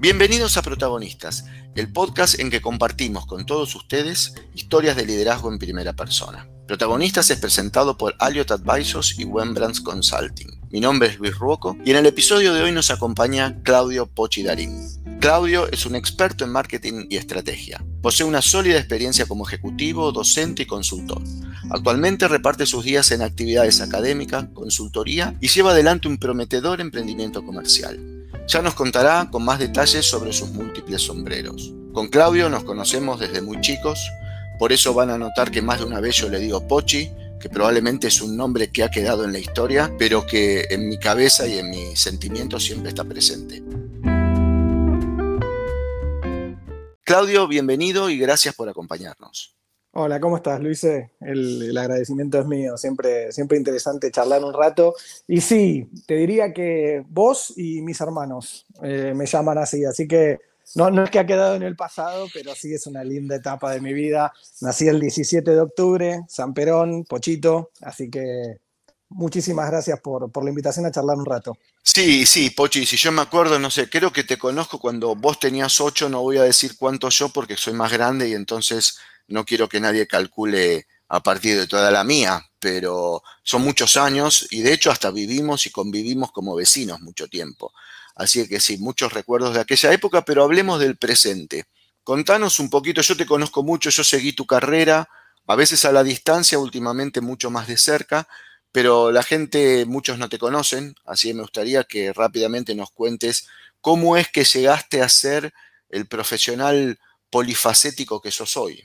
Bienvenidos a Protagonistas, el podcast en que compartimos con todos ustedes historias de liderazgo en primera persona. Protagonistas es presentado por Alliot Advisors y Wembrands Consulting. Mi nombre es Luis Ruoco y en el episodio de hoy nos acompaña Claudio Pochi Darín. Claudio es un experto en marketing y estrategia. Posee una sólida experiencia como ejecutivo, docente y consultor. Actualmente reparte sus días en actividades académicas, consultoría y lleva adelante un prometedor emprendimiento comercial. Ya nos contará con más detalles sobre sus múltiples sombreros. Con Claudio nos conocemos desde muy chicos, por eso van a notar que más de una vez yo le digo Pochi, que probablemente es un nombre que ha quedado en la historia, pero que en mi cabeza y en mis sentimientos siempre está presente. Claudio, bienvenido y gracias por acompañarnos. Hola, ¿cómo estás, Luis? El, agradecimiento es mío, siempre, siempre interesante charlar un rato. Y sí, te diría que vos y mis hermanos eh, me llaman así, así que no, no es que ha quedado en el pasado, pero sí es una linda etapa de mi vida. Nací el 17 de octubre, San Perón, Pochito, así que muchísimas gracias por, por, la invitación a charlar un rato. Sí, sí, Pochi, si yo me acuerdo, no sé, creo que te conozco cuando vos tenías ocho, no voy a decir cuánto yo porque soy más grande y entonces no quiero que nadie calcule a partir de toda la mía, pero son muchos años y de hecho hasta vivimos y convivimos como vecinos mucho tiempo. Así que sí, muchos recuerdos de aquella época, pero hablemos del presente. Contanos un poquito, yo te conozco mucho, yo seguí tu carrera, a veces a la distancia, últimamente mucho más de cerca, pero la gente, muchos no te conocen, así que me gustaría que rápidamente nos cuentes cómo es que llegaste a ser el profesional polifacético que sos hoy.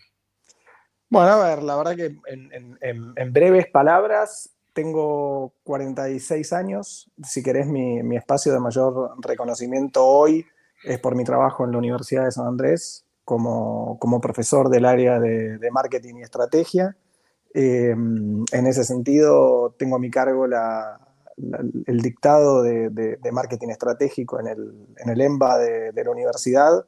Bueno, a ver, la verdad que en, breves palabras, tengo 46 años. Si querés, mi, espacio de mayor reconocimiento hoy es por mi trabajo en la Universidad de San Andrés como, profesor del área de marketing y estrategia. Eh, en ese sentido, tengo a mi cargo el dictado de, marketing estratégico en el, EMBA de, la universidad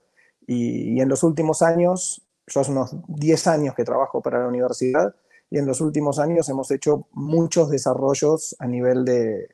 y, en los últimos años, yo hace unos 10 años que trabajo para la universidad y en los últimos años hemos hecho muchos desarrollos a nivel de,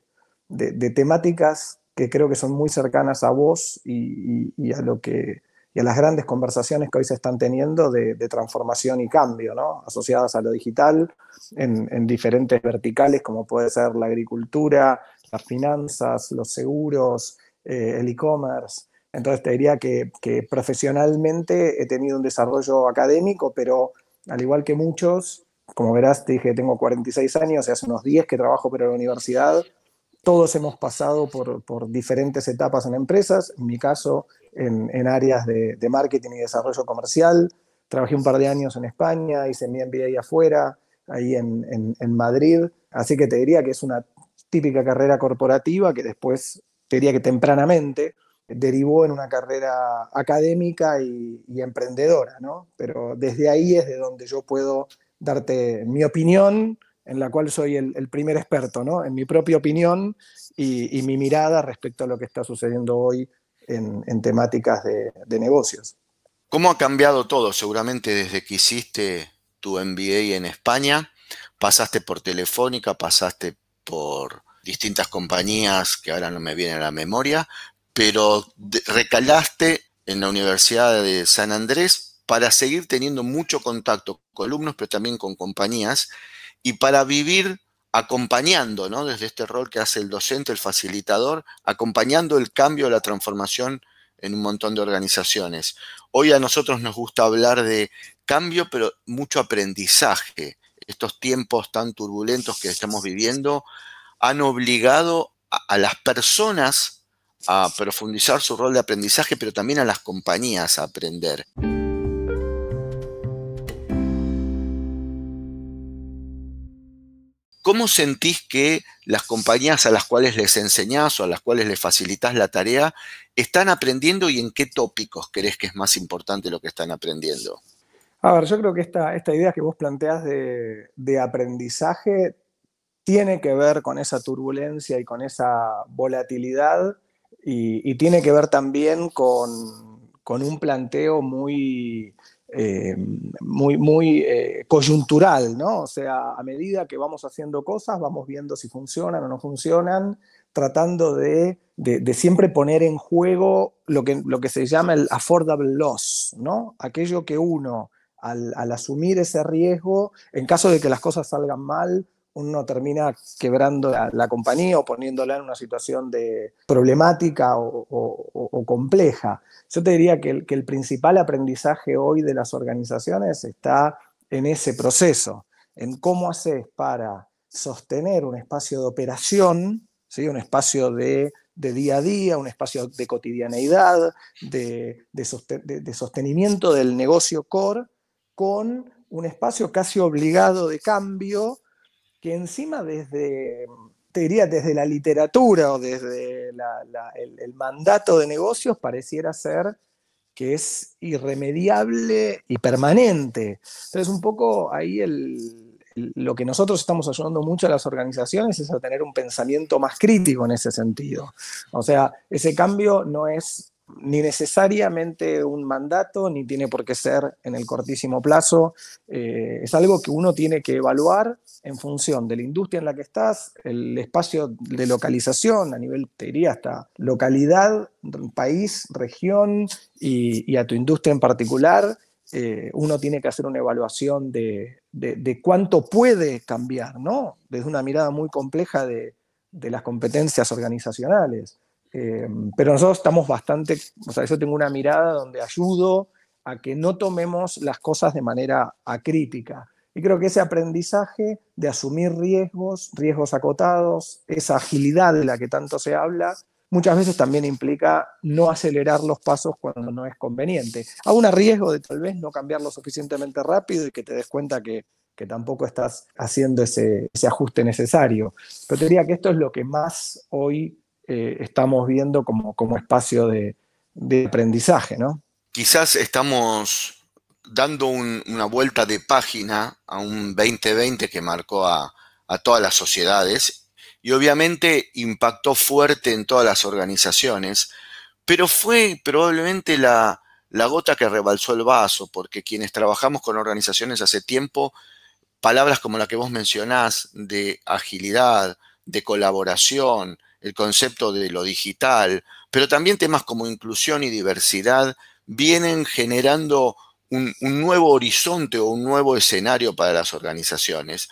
temáticas que creo que son muy cercanas a vos y a lo que y a las grandes conversaciones que hoy se están teniendo de, transformación y cambio, ¿no? asociadas a lo digital en, diferentes verticales como puede ser la agricultura, las finanzas, los seguros, eh, el e-commerce. Entonces te diría que, profesionalmente he tenido un desarrollo académico, pero al igual que muchos, como verás, te dije, tengo 46 años y hace unos 10 que trabajo para la universidad. Todos hemos pasado por, por diferentes etapas en empresas. En mi caso, en, áreas de, marketing y desarrollo comercial. Trabajé un par de años en España, hice mi MBA afuera, ahí en, Madrid. Así que te diría que es una típica carrera corporativa que después, te diría que tempranamente, derivó en una carrera académica y, emprendedora, ¿no? Pero desde ahí es de donde yo puedo darte mi opinión, en la cual soy el, primer experto, ¿no? En mi propia opinión y, mi mirada respecto a lo que está sucediendo hoy en, temáticas de, negocios. ¿Cómo ha cambiado todo? Seguramente desde que hiciste tu MBA en España, pasaste por Telefónica, pasaste por distintas compañías que ahora no me vienen a la memoria, pero recalaste en la Universidad de San Andrés para seguir teniendo mucho contacto con alumnos, pero también con compañías, y para vivir acompañando, ¿no? Desde este rol que hace el docente, el facilitador, acompañando el cambio, la transformación en un montón de organizaciones. Hoy a nosotros nos gusta hablar de cambio, pero mucho aprendizaje. Estos tiempos tan turbulentos que estamos viviendo han obligado a, las personas a profundizar su rol de aprendizaje, pero también a las compañías a aprender. ¿Cómo sentís que las compañías a las cuales les enseñás o a las cuales les facilitas la tarea están aprendiendo y en qué tópicos crees que es más importante lo que están aprendiendo? A ver, yo creo que esta, esta idea que vos planteás de, aprendizaje tiene que ver con esa turbulencia y con esa volatilidad y, tiene que ver también con, con un planteo muy eh, muy, muy eh, coyuntural, ¿no? O sea, a medida que vamos haciendo cosas, vamos viendo si funcionan o no funcionan, tratando de, siempre poner en juego lo que, lo que se llama el affordable loss, ¿no? Aquello que uno, al, asumir ese riesgo, en caso de que las cosas salgan mal, uno termina quebrando la, compañía o poniéndola en una situación de problemática o, compleja. Yo te diría que el, principal aprendizaje hoy de las organizaciones está en ese proceso, en cómo haces para sostener un espacio de operación, ¿sí? un espacio de, día a día, un espacio de cotidianeidad, de sostenimiento del negocio core, con un espacio casi obligado de cambio que encima desde, desde la literatura o desde el, mandato de negocios pareciera ser que es irremediable y permanente. Entonces, un poco ahí lo que nosotros estamos ayudando mucho a las organizaciones es a tener un pensamiento más crítico en ese sentido. O sea, ese cambio no es ni necesariamente un mandato, ni tiene por qué ser en el cortísimo plazo. Eh, es algo que uno tiene que evaluar en función de la industria en la que estás, el espacio de localización a nivel, te diría, hasta localidad, país, región y, a tu industria en particular. Eh, uno tiene que hacer una evaluación de, cuánto puede cambiar, ¿no? Desde una mirada muy compleja de las competencias organizacionales. Eh, pero nosotros estamos bastante, o sea, yo tengo una mirada donde ayudo a que no tomemos las cosas de manera acrítica. Y creo que ese aprendizaje de asumir riesgos, riesgos acotados, esa agilidad de la que tanto se habla, muchas veces también implica no acelerar los pasos cuando no es conveniente. Aún a riesgo de tal vez no cambiarlo suficientemente rápido y que te des cuenta que, que tampoco estás haciendo ese, ese, ajuste necesario. Pero te diría que esto es lo que más hoy eh, estamos viendo como, como espacio de, aprendizaje, ¿no? Quizás estamos dando una vuelta de página a un 2020 que marcó a, todas las sociedades y obviamente impactó fuerte en todas las organizaciones, pero fue probablemente la, la gota que rebalsó el vaso, porque quienes trabajamos con organizaciones hace tiempo, palabras como la que vos mencionás de agilidad, de colaboración, el concepto de lo digital, pero también temas como inclusión y diversidad vienen generando un, nuevo horizonte o un nuevo escenario para las organizaciones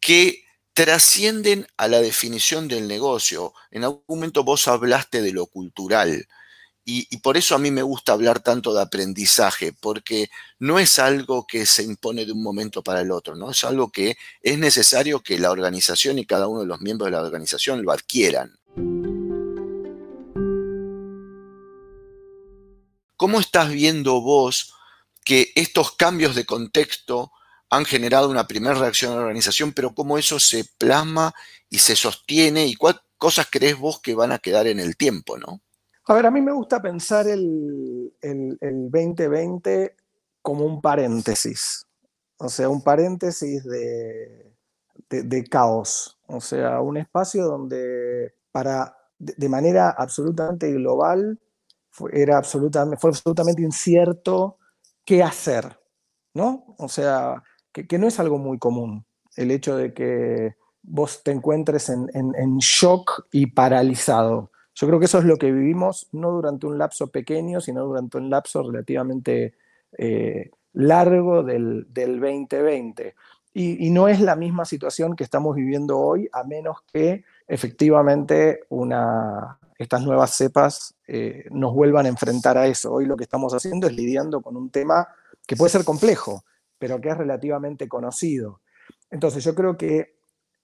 que trascienden a la definición del negocio. En algún momento vos hablaste de lo cultural, y, por eso a mí me gusta hablar tanto de aprendizaje, porque no es algo que se impone de un momento para el otro, ¿no? Es algo que es necesario que la organización y cada uno de los miembros de la organización lo adquieran. ¿Cómo estás viendo vos que estos cambios de contexto han generado una primera reacción en la organización, pero cómo eso se plasma y se sostiene y cuáles cosas crees vos que van a quedar en el tiempo, ¿no? A ver, a mí me gusta pensar el, 2020 como un paréntesis, o sea, un paréntesis de, de caos, o sea, un espacio donde para de, manera absolutamente global, era absolutamente, fue absolutamente incierto qué hacer, ¿no? O sea, que, no es algo muy común el hecho de que vos te encuentres en, shock y paralizado. Yo creo que eso es lo que vivimos, no durante un lapso pequeño, sino durante un lapso relativamente eh, largo del, 2020. Y, y, no es la misma situación que estamos viviendo hoy, a menos que efectivamente una, estas nuevas cepas eh, nos vuelvan a enfrentar a eso. Hoy lo que estamos haciendo es lidiando con un tema que puede ser complejo, pero que es relativamente conocido. Entonces yo creo que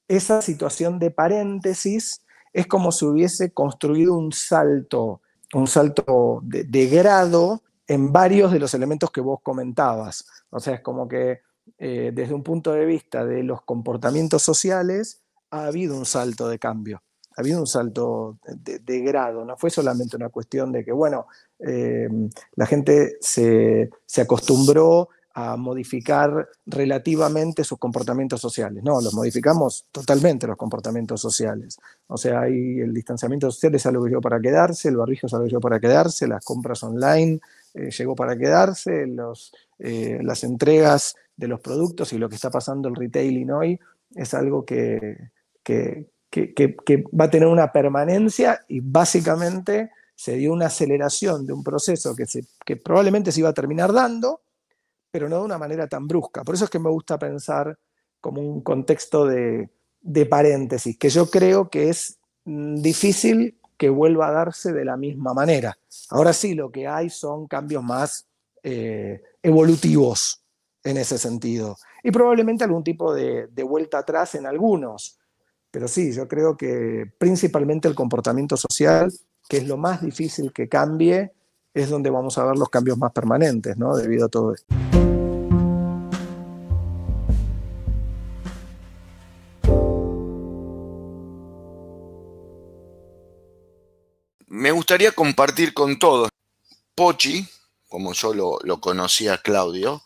esa situación de paréntesis es como si hubiese construido un salto, un salto de, grado en varios de los elementos que vos comentabas. O sea, es como que eh, desde un punto de vista de los comportamientos sociales, ha habido un salto de cambio, ha habido un salto de, grado, no fue solamente una cuestión de que, bueno, em, la gente se, acostumbró a modificar relativamente sus comportamientos sociales. No, los modificamos totalmente los comportamientos sociales. O sea, el distanciamiento social es algo que llegó para quedarse, el barrijo es algo que llegó para quedarse, las compras online eh, llegó para quedarse, eh, las entregas de los productos y lo que está pasando el retailing hoy es algo que, que, va a tener una permanencia y básicamente se dio una aceleración de un proceso que, que probablemente se iba a terminar dando, pero no de una manera tan brusca. Por eso es que me gusta pensar como un contexto de, de paréntesis, que yo creo que es mm, difícil que vuelva a darse de la misma manera. Ahora sí, lo que hay son cambios más eh, evolutivos en ese sentido. Y probablemente algún tipo de, vuelta atrás en algunos. Pero sí, yo creo que principalmente el comportamiento social, que es lo más difícil que cambie, es donde vamos a ver los cambios más permanentes, ¿no? Debido a todo esto. Me gustaría compartir con todos. Pochi, como yo lo, conocía Claudio,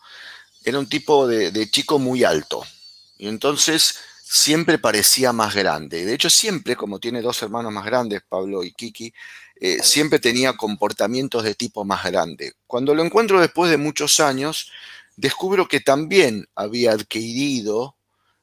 era un tipo de, de, chico muy alto. Y entonces siempre parecía más grande. De hecho, siempre, como tiene dos hermanos más grandes, Pablo y Kiki, eh, siempre tenía comportamientos de tipo más grande. Cuando lo encuentro después de muchos años, descubro que también había adquirido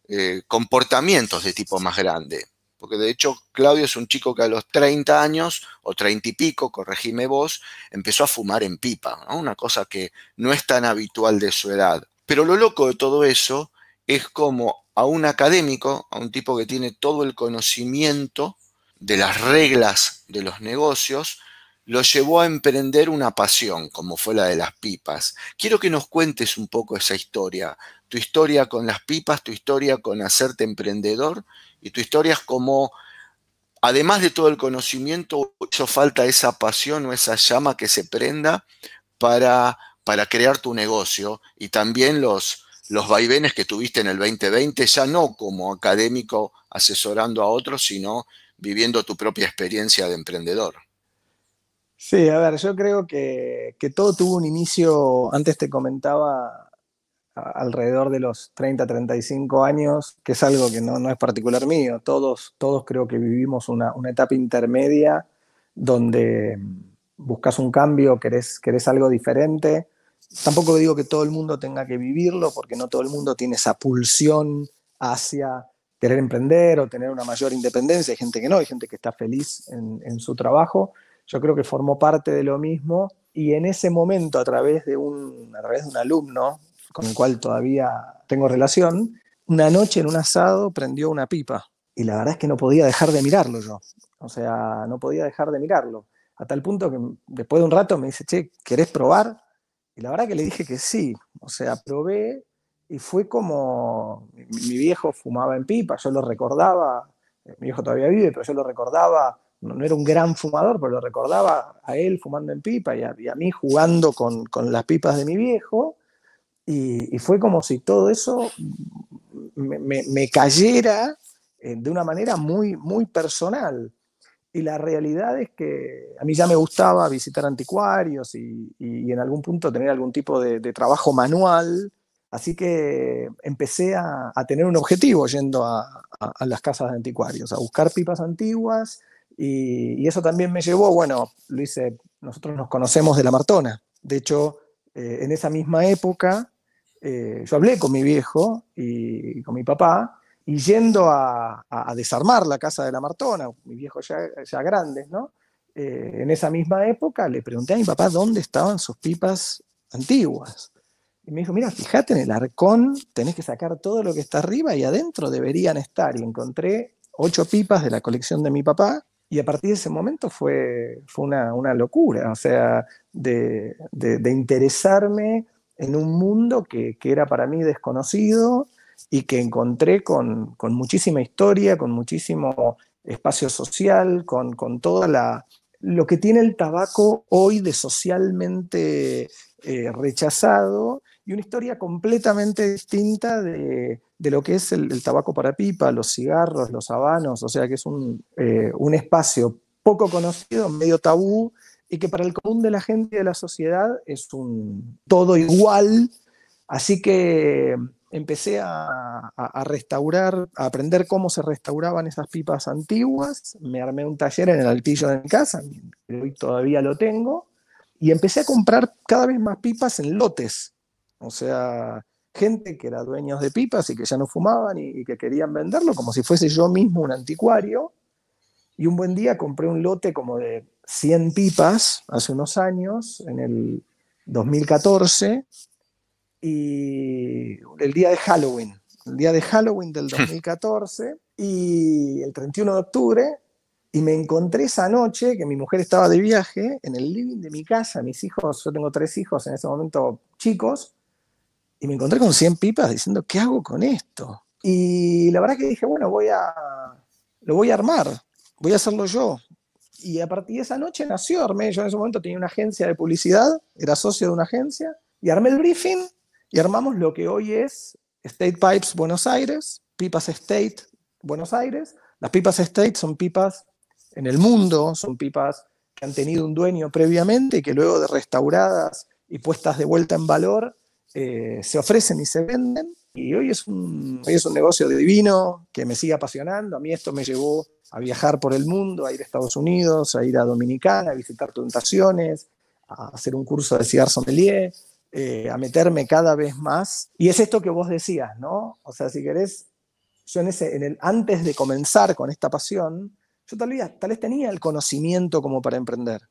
eh, comportamientos de tipo más grande porque de hecho Claudio es un chico que a los 30 años, o 30 y pico, corregime vos, empezó a fumar en pipa, una cosa que no es tan habitual de su edad. Pero lo loco de todo eso es como a un académico, a un tipo que tiene todo el conocimiento de las reglas de los negocios, lo llevó a emprender una pasión, como fue la de las pipas. Quiero que nos cuentes un poco esa historia, tu historia con las pipas, tu historia con hacerte emprendedor y tu historia es como, además de todo el conocimiento, hizo falta esa pasión o esa llama que se prenda para, para crear tu negocio y también los, los vaivenes que tuviste en el 2020, ya no como académico asesorando a otros, sino viviendo tu propia experiencia de emprendedor. Sí, a ver, yo creo que, que todo tuvo un inicio, antes te comentaba, alrededor de los 30, 35 años, que es algo que no, no es particular mío. Todos, todos creo que vivimos una, una, etapa intermedia donde buscas un cambio, querés, querés algo diferente. Tampoco digo que todo el mundo tenga que vivirlo, porque no todo el mundo tiene esa pulsión hacia querer emprender o tener una mayor independencia. Hay gente que no, hay gente que está feliz en, su trabajo. Yo creo que formó parte de lo mismo y en ese momento, a través de un, a través de un alumno, con el cual todavía tengo relación, una noche en un asado prendió una pipa y la verdad es que no podía dejar de mirarlo yo. O sea, no podía dejar de mirarlo. A tal punto que después de un rato me dice, che, ¿querés probar? Y la verdad que le dije que sí. O sea, probé y fue como mi viejo fumaba en pipa, yo lo recordaba, mi viejo todavía vive, pero yo lo recordaba, no, era un gran fumador, pero lo recordaba a él fumando en pipa y a, mí jugando con, con, las pipas de mi viejo. Y, y fue como si todo eso me, me, me cayera eh, de una manera muy, muy personal. Y la realidad es que a mí ya me gustaba visitar anticuarios y, y en algún punto tener algún tipo de, trabajo manual. Así que empecé a, a tener un objetivo yendo a, a, a, las casas de anticuarios, a buscar pipas antiguas. Y, y, eso también me llevó, bueno, lo hice, nosotros nos conocemos de la Martona. De hecho, eh, en esa misma época eh, yo hablé con mi viejo y con mi papá, y yendo a, desarmar la casa de la Martona, mi viejo ya, ya grande, ¿no? Eh, en esa misma época le pregunté a mi papá dónde estaban sus pipas antiguas. Y me dijo, mira, fíjate en el arcón, tenés que sacar todo lo que está arriba y adentro deberían estar. Y encontré ocho pipas de la colección de mi papá. Y a partir de ese momento fue, fue una, una locura, o sea, de, de, de interesarme en un mundo que, que, era para mí desconocido y que encontré con, con muchísima historia, con muchísimo espacio social, con, con, toda la lo que tiene el tabaco hoy de socialmente eh, rechazado y una historia completamente distinta de, de lo que es el, tabaco para pipa, los cigarros, los habanos, o sea que es un, eh, un espacio poco conocido, medio tabú, y que para el común de la gente y de la sociedad es un todo igual. Así que empecé a, restaurar, a aprender cómo se restauraban esas pipas antiguas. Me armé un taller en el altillo de mi casa, que hoy todavía lo tengo, y empecé a comprar cada vez más pipas en lotes. O sea, gente que era dueños de pipas y que ya no fumaban y, y que querían venderlo como si fuese yo mismo un anticuario. Y un buen día compré un lote como de 100 pipas hace unos años, en el 2014, y el día de Halloween, el día de Halloween del 2014, y el 31 de octubre, y me encontré esa noche que mi mujer estaba de viaje en el living de mi casa, mis hijos, yo tengo tres hijos en ese momento chicos, y me encontré con 100 pipas diciendo, ¿qué hago con esto? Y la verdad que dije, bueno, voy a, lo voy a armar, voy a hacerlo yo. Y a partir de esa noche nació, armé, yo en ese momento tenía una agencia de publicidad, era socio de una agencia, y armé el briefing y armamos lo que hoy es State Pipes Buenos Aires, Pipas State Buenos Aires. Las pipas State son pipas en el mundo, son pipas que han tenido un dueño previamente y que luego de restauradas y puestas de vuelta en valor, eh, se ofrecen y se venden. Y hoy es, un, hoy es un negocio divino que me sigue apasionando. A mí esto me llevó a viajar por el mundo, a ir a Estados Unidos, a ir a Dominicana, a visitar plantaciones, a hacer un curso de cigar sommelier, eh, a meterme cada vez más. Y es esto que vos decías, ¿no? O sea, si querés, yo en ese, en el, antes de comenzar con esta pasión, yo tal vez, tal vez tenía el conocimiento como para emprender,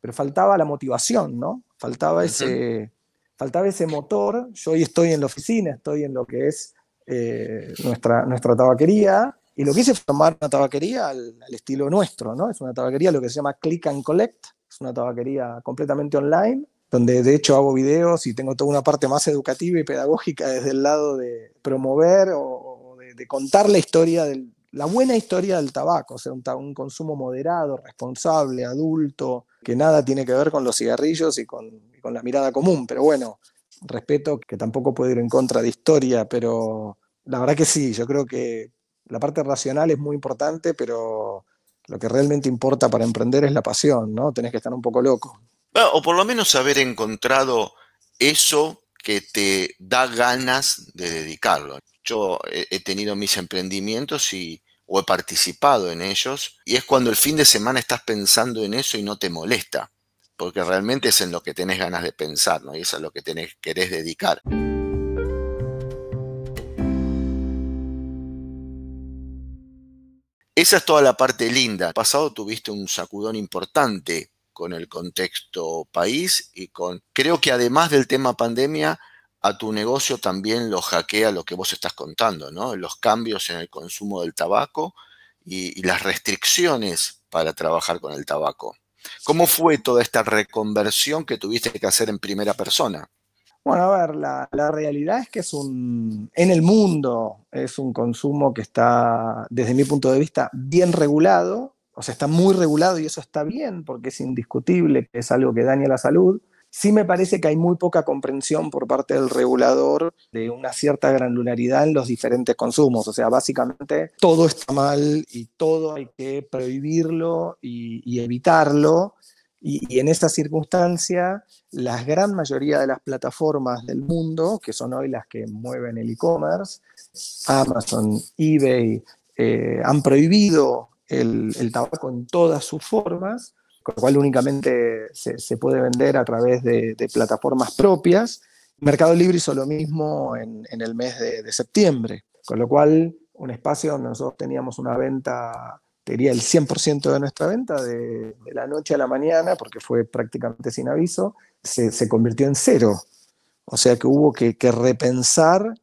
pero faltaba la motivación, ¿no? Faltaba ese, faltaba ese motor. Yo hoy estoy en la oficina, estoy en lo que es eh, nuestra, nuestra tabaquería, y lo que hice fue tomar una tabaquería al, estilo nuestro, ¿no? Es una tabaquería lo que se llama Click and Collect, es una tabaquería completamente online, donde de hecho hago videos y tengo toda una parte más educativa y pedagógica desde el lado de promover o, de, contar la historia del, la buena historia del tabaco, o sea, un, un, consumo moderado, responsable, adulto, que nada tiene que ver con los cigarrillos y con, la mirada común, pero bueno, respeto que tampoco puedo ir en contra de historia, pero la verdad que sí, yo creo que la parte racional es muy importante, pero lo que realmente importa para emprender es la pasión, ¿no? Tenés que estar un poco loco. O por lo menos haber encontrado eso que te da ganas de dedicarlo. Yo he tenido mis emprendimientos y, o he participado en ellos y es cuando el fin de semana estás pensando en eso y no te molesta, porque realmente es en lo que tenés ganas de pensar, ¿no? Y es a lo que tenés, querés dedicar. Esa es toda la parte linda. pasado tuviste un sacudón importante con el contexto país y con, creo que además del tema pandemia, a tu negocio también lo hackea lo que vos estás contando, ¿no? Los cambios en el consumo del tabaco y, y las restricciones para trabajar con el tabaco. ¿Cómo fue toda esta reconversión que tuviste que hacer en primera persona? Bueno, a ver, la, realidad es que es un, en el mundo es un consumo que está, desde mi punto de vista, bien regulado, o sea, está muy regulado y eso está bien porque es indiscutible que es algo que daña la salud. Sí me parece que hay muy poca comprensión por parte del regulador de una cierta granularidad en los diferentes consumos. O sea, básicamente todo está mal y todo hay que prohibirlo y, evitarlo y, en esta circunstancia, la gran mayoría de las plataformas del mundo, que son hoy las que mueven el e-commerce, Amazon, eBay, eh, han prohibido el, tabaco en todas sus formas, con lo cual únicamente se, puede vender a través de, plataformas propias. Mercado Libre hizo lo mismo en, el mes de, septiembre, con lo cual un espacio donde nosotros teníamos una venta diría el 100% de nuestra venta de, la noche a la mañana, porque fue prácticamente sin aviso, se, convirtió en cero. O sea que hubo que, repensar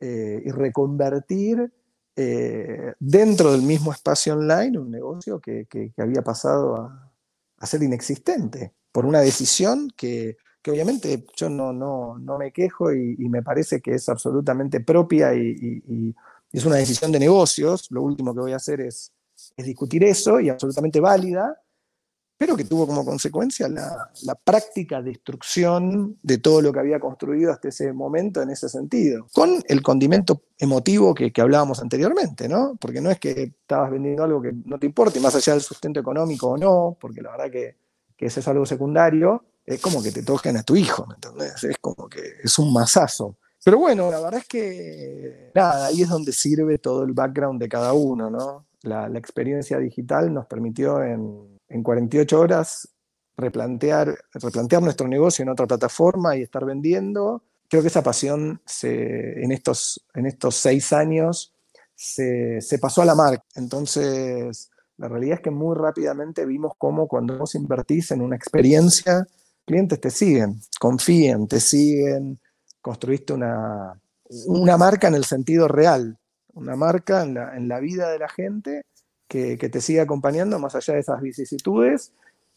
eh, y reconvertir eh, dentro del mismo espacio online un negocio que, había pasado a, ser inexistente por una decisión que, obviamente yo no, no, no me quejo y, me parece que es absolutamente propia y es una decisión de negocios. Lo último que voy a hacer es discutir eso y absolutamente válida, pero que tuvo como consecuencia la, práctica destrucción de todo lo que había construido hasta ese momento en ese sentido, con el condimento emotivo que, hablábamos anteriormente, ¿no? Porque no es que estabas vendiendo algo que no te importe, más allá del sustento económico o no, porque la verdad que, que eso es algo secundario, es como que te toquen a tu hijo, ¿me entendés? Es como que es un masazo. Pero bueno, la verdad es que nada, ahí es donde sirve todo el background de cada uno, ¿no? la, experiencia digital nos permitió en, 48 horas replantear, replantear nuestro negocio en otra plataforma y estar vendiendo. Creo que esa pasión en, estos, en estos seis años se, pasó a la marca. Entonces, La realidad es que muy rápidamente vimos cómo cuando vos invertís en una experiencia, clientes te siguen, confían, te siguen, construiste una, una marca en el sentido real, una marca en la, en la vida de la gente que, que, te sigue acompañando más allá de esas vicisitudes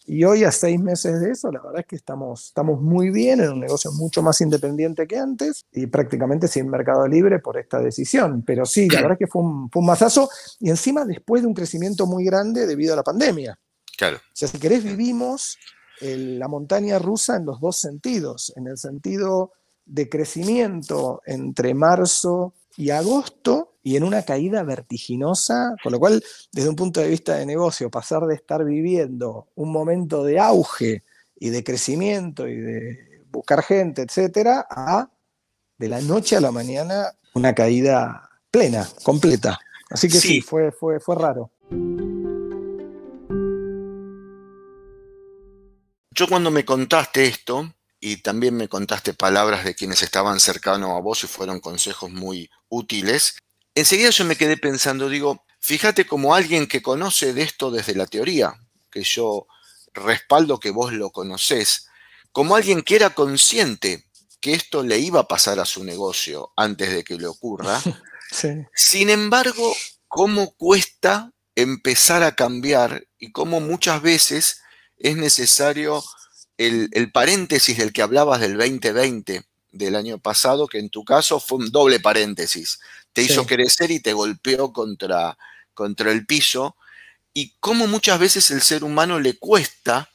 y hoy, a seis meses de eso, la verdad es que estamos, estamos muy bien en un negocio mucho más independiente que antes y prácticamente sin mercado libre por esta decisión. Pero sí, la verdad es que fue un, fue un mazazo y encima después de un crecimiento muy grande debido a la pandemia. Claro. O sea, si querés, vivimos la montaña rusa en los dos sentidos. En el sentido de crecimiento entre marzo y agosto y en una caída vertiginosa, con lo cual, desde un punto de vista de negocio, pasar de estar viviendo un momento de auge y de crecimiento y de buscar gente, etcétera, a de la noche a la mañana una caída plena, completa. Así que sí, fue, fue, fue raro. Yo cuando me contaste esto, y también me contaste palabras de quienes estaban cercanos a vos y fueron consejos muy útiles. Enseguida yo me quedé pensando, digo, fíjate como alguien que conoce de esto desde la teoría, que yo respaldo que vos lo conocés, como alguien que era consciente que esto le iba a pasar a su negocio antes de que le ocurra. Sin embargo, cómo cuesta empezar a cambiar y cómo muchas veces es necesario el, paréntesis del que hablabas del 2020 del año pasado, que en tu caso fue un doble paréntesis. Te hizo crecer y te golpeó contra, contra el piso. Y cómo muchas veces el ser humano le cuesta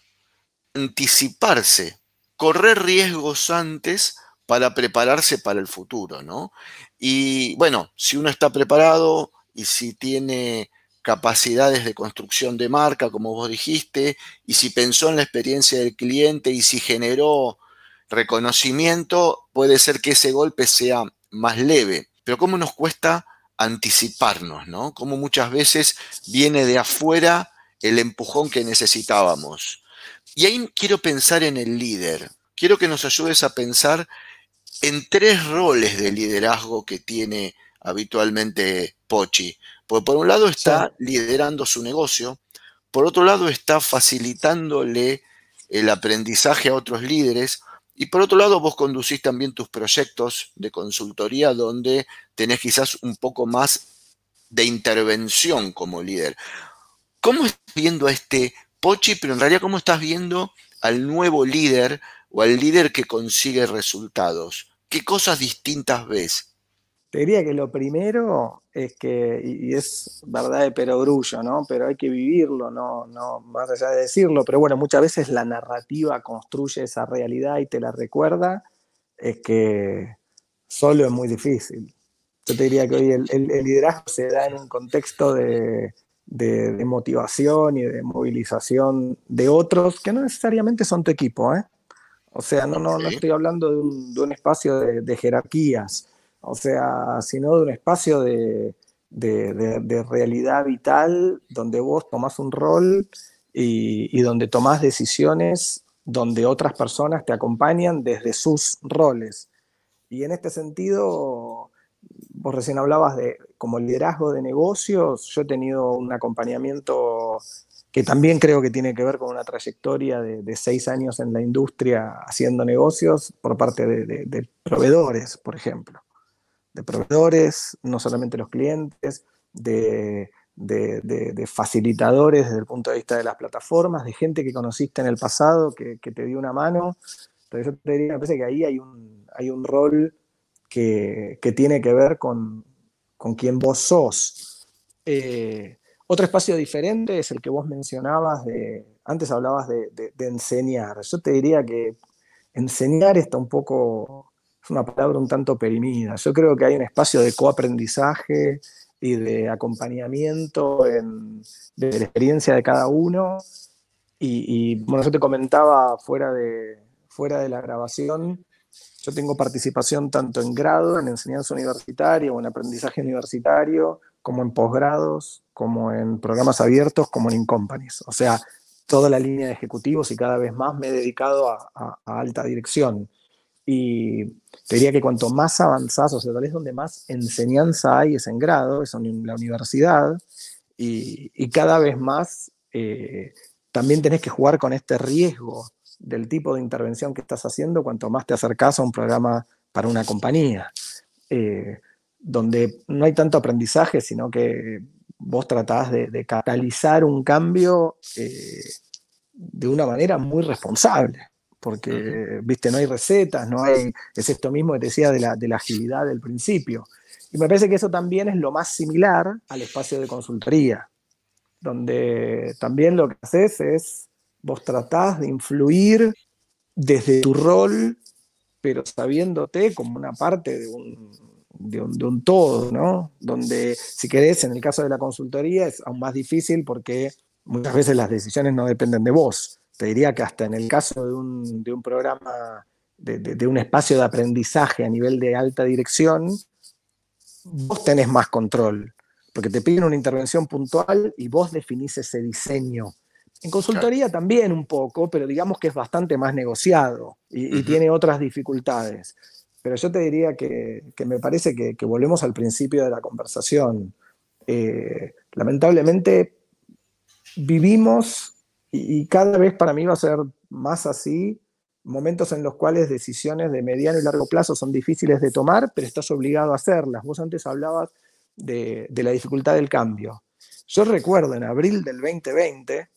anticiparse, correr riesgos antes para prepararse para el futuro, ¿no? Y bueno, si uno está preparado y si tiene capacidades de construcción de marca, como vos dijiste, y si pensó en la experiencia del cliente y si generó reconocimiento, puede ser que ese golpe sea más leve. Pero cómo nos cuesta anticiparnos, ¿no? Cómo muchas veces viene de afuera el empujón que necesitábamos. Y ahí quiero pensar en el líder. Quiero que nos ayudes a pensar en tres roles de liderazgo que tiene habitualmente Pochi. Porque por un lado está liderando su negocio, por otro lado está facilitándole el aprendizaje a otros líderes y por otro lado vos conducís también tus proyectos de consultoría donde tenés quizás un poco más de intervención como líder. ¿Cómo estás viendo a este Pochi, pero en realidad cómo estás viendo al nuevo líder o al líder que consigue resultados? ¿Qué cosas distintas ves? Te diría que lo primero es que, y es verdad de perogrullo, ¿no? Pero hay que vivirlo, ¿no? no más allá de decirlo, pero bueno, muchas veces la narrativa construye esa realidad y te la recuerda, es que solo es muy difícil. Yo te diría que hoy el, liderazgo se da en un contexto de, motivación y de movilización de otros que no necesariamente son tu equipo, ¿eh? O sea, no, no, no estoy hablando de un, espacio de jerarquías o sea, sino de un espacio de, realidad vital donde vos tomás un rol y, donde tomás decisiones donde otras personas te acompañan desde sus roles. Y en este sentido, vos recién hablabas de como liderazgo de negocios, yo he tenido un acompañamiento que también creo que tiene que ver con una trayectoria de, seis años en la industria haciendo negocios por parte de proveedores, por ejemplo de proveedores, no solamente los clientes, de, facilitadores desde el punto de vista de las plataformas, de gente que conociste en el pasado, que, te dio una mano. Entonces yo te diría, me parece que ahí hay un, hay un rol que, tiene que ver con, con quién vos sos. Eh, otro espacio diferente es el que vos mencionabas de, antes hablabas de, de enseñar. Yo te diría que enseñar está un poco es una palabra un tanto perimida. Yo creo que hay un espacio de coaprendizaje y de acompañamiento en, de la experiencia de cada uno. Y, bueno, yo te comentaba fuera de, fuera de la grabación, yo tengo participación tanto en grado, en enseñanza universitaria o en aprendizaje universitario, como en posgrados, como en programas abiertos, como en in-companies. O sea, toda la línea de ejecutivos y cada vez más me he dedicado a alta dirección. Y te diría que cuanto más avanzás, o sea, tal vez donde más enseñanza hay es en grado, es en la universidad, y, cada vez más eh, también tenés que jugar con este riesgo del tipo de intervención que estás haciendo cuanto más te acercas a un programa para una compañía, eh, donde no hay tanto aprendizaje, sino que vos tratás de, catalizar un cambio eh, de una manera muy responsable, porque, viste, no hay recetas, no hay, es esto mismo que te decía de la, de la agilidad del principio. Y me parece que eso también es lo más similar al espacio de consultoría, donde también lo que haces es, vos tratás de influir desde tu rol, pero sabiéndote como una parte de un, de un, todo, ¿no? Donde, si querés, en el caso de la consultoría es aún más difícil porque muchas veces las decisiones no dependen de vos. Te diría que hasta en el caso de un, de un programa, de, de, un espacio de aprendizaje a nivel de alta dirección, vos tenés más control, porque te piden una intervención puntual y vos definís ese diseño. En consultoría también un poco, pero digamos que es bastante más negociado y, tiene otras dificultades. Pero yo te diría que, me parece que, volvemos al principio de la conversación. Eh, lamentablemente vivimos y, cada vez para mí va a ser más así, momentos en los cuales decisiones de mediano y largo plazo son difíciles de tomar, pero estás obligado a hacerlas. Vos antes hablabas de, la dificultad del cambio. Yo recuerdo en abril del 2020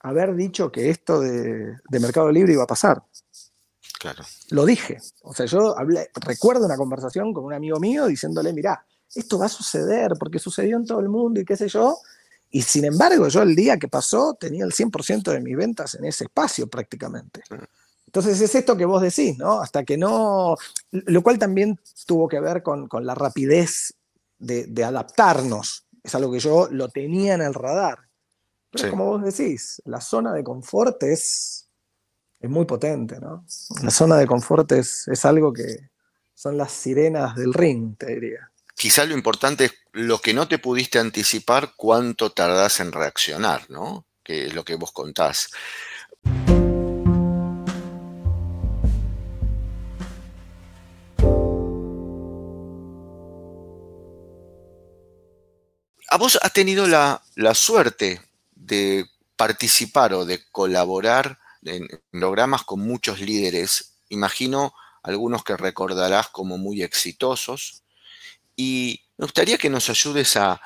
haber dicho que esto de, Mercado Libre iba a pasar. Claro. Lo dije. O sea, yo hablé, recuerdo una conversación con un amigo mío diciéndole, mirá, esto va a suceder porque sucedió en todo el mundo y qué sé yo. Y sin embargo, yo el día que pasó tenía el 100% de mis ventas en ese espacio prácticamente. Entonces es esto que vos decís, ¿no? Hasta que no, lo cual también tuvo que ver con, la rapidez de, adaptarnos. Es algo que yo lo tenía en el radar. Pero como vos decís, la zona de confort es, es muy potente, ¿no? La zona de confort es, es algo que son las sirenas del ring, te diría. Quizá lo importante es lo que no te pudiste anticipar, cuánto tardás en reaccionar, ¿no? Que es lo que vos contás. a vos has tenido la, suerte de participar o de colaborar en programas con muchos líderes, imagino algunos que recordarás como muy exitosos, y me gustaría que nos ayudes a,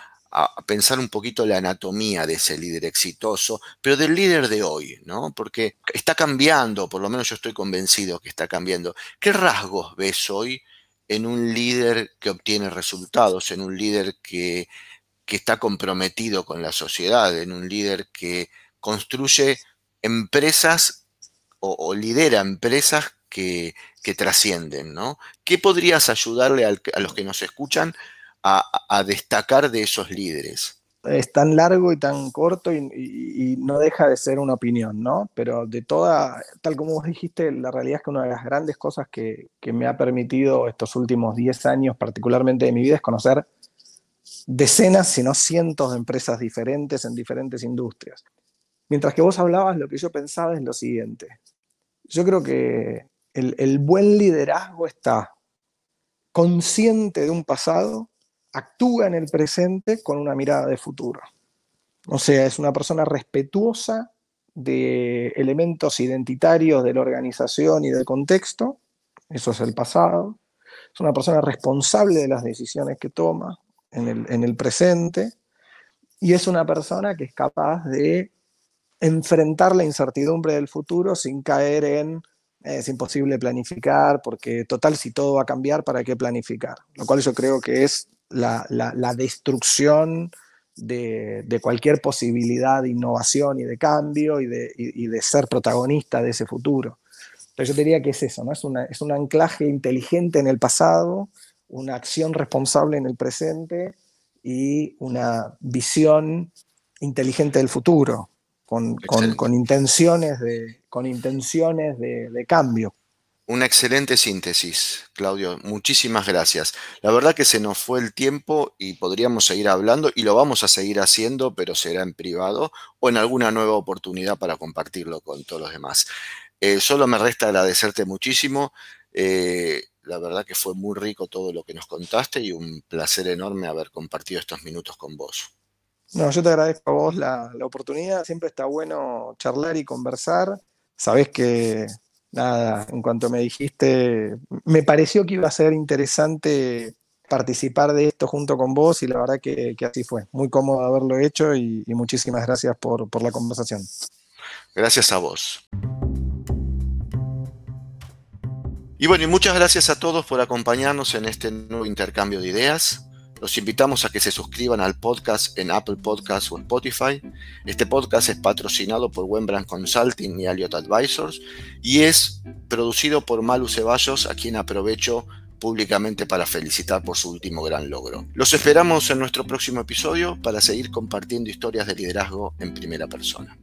pensar un poquito la anatomía de ese líder exitoso, pero del líder de hoy, ¿no? Porque está cambiando, por lo menos yo estoy convencido que está cambiando. ¿Qué rasgos ves hoy en un líder que obtiene resultados, en un líder que que está comprometido con la sociedad, en un líder que construye empresas o, lidera empresas que, trascienden, ¿no? ¿Qué podrías ayudarle a los que nos escuchan a, destacar de esos líderes? Es tan largo y tan corto y, no deja de ser una opinión, ¿no? Pero de toda, tal como vos dijiste, la realidad es que una de las grandes cosas que, que me ha permitido estos últimos 10 años, particularmente de mi vida, es conocer decenas, si no cientos de empresas diferentes en diferentes industrias. Mientras que vos hablabas, lo que yo pensaba es lo siguiente. Yo creo que el, buen liderazgo está consciente de un pasado, actúa en el presente con una mirada de futuro. O sea, es una persona respetuosa de elementos identitarios de la organización y del contexto, eso es el pasado. Es una persona responsable de las decisiones que toma, en el, presente y es una persona que es capaz de enfrentar la incertidumbre del futuro sin caer en es imposible planificar porque total si todo va a cambiar, ¿para qué planificar? Lo cual yo creo que es la, destrucción de, cualquier posibilidad de innovación y de cambio y de, de, ser protagonista de ese futuro. Pero yo diría que es eso, ¿no? es, una, es un anclaje inteligente en el pasado una acción responsable en el presente y una visión inteligente del futuro, con, intenciones, de, con intenciones de, cambio. Una excelente síntesis, Claudio. Muchísimas gracias. La verdad que se nos fue el tiempo y podríamos seguir hablando y lo vamos a seguir haciendo, pero será en privado o en alguna nueva oportunidad para compartirlo con todos los demás. Eh, solo me resta agradecerte muchísimo. Eh, la verdad que fue muy rico todo lo que nos contaste y un placer enorme haber compartido estos minutos con vos. No, yo te agradezco a vos la, la oportunidad. Siempre está bueno charlar y conversar. Sabés que, nada, en cuanto me dijiste, me pareció que iba a ser interesante participar de esto junto con vos y la verdad que, que así fue. Muy cómodo haberlo hecho y, y muchísimas gracias por, por la conversación. Gracias a vos. Y bueno, y muchas gracias a todos por acompañarnos en este nuevo intercambio de ideas. Los invitamos a que se suscriban al podcast en Apple Podcasts o Spotify. Este podcast es patrocinado por Wembrandt Consulting y Elliott Advisors y es producido por Malu Ceballos, a quien aprovecho públicamente para felicitar por su último gran logro. Los esperamos en nuestro próximo episodio para seguir compartiendo historias de liderazgo en primera persona.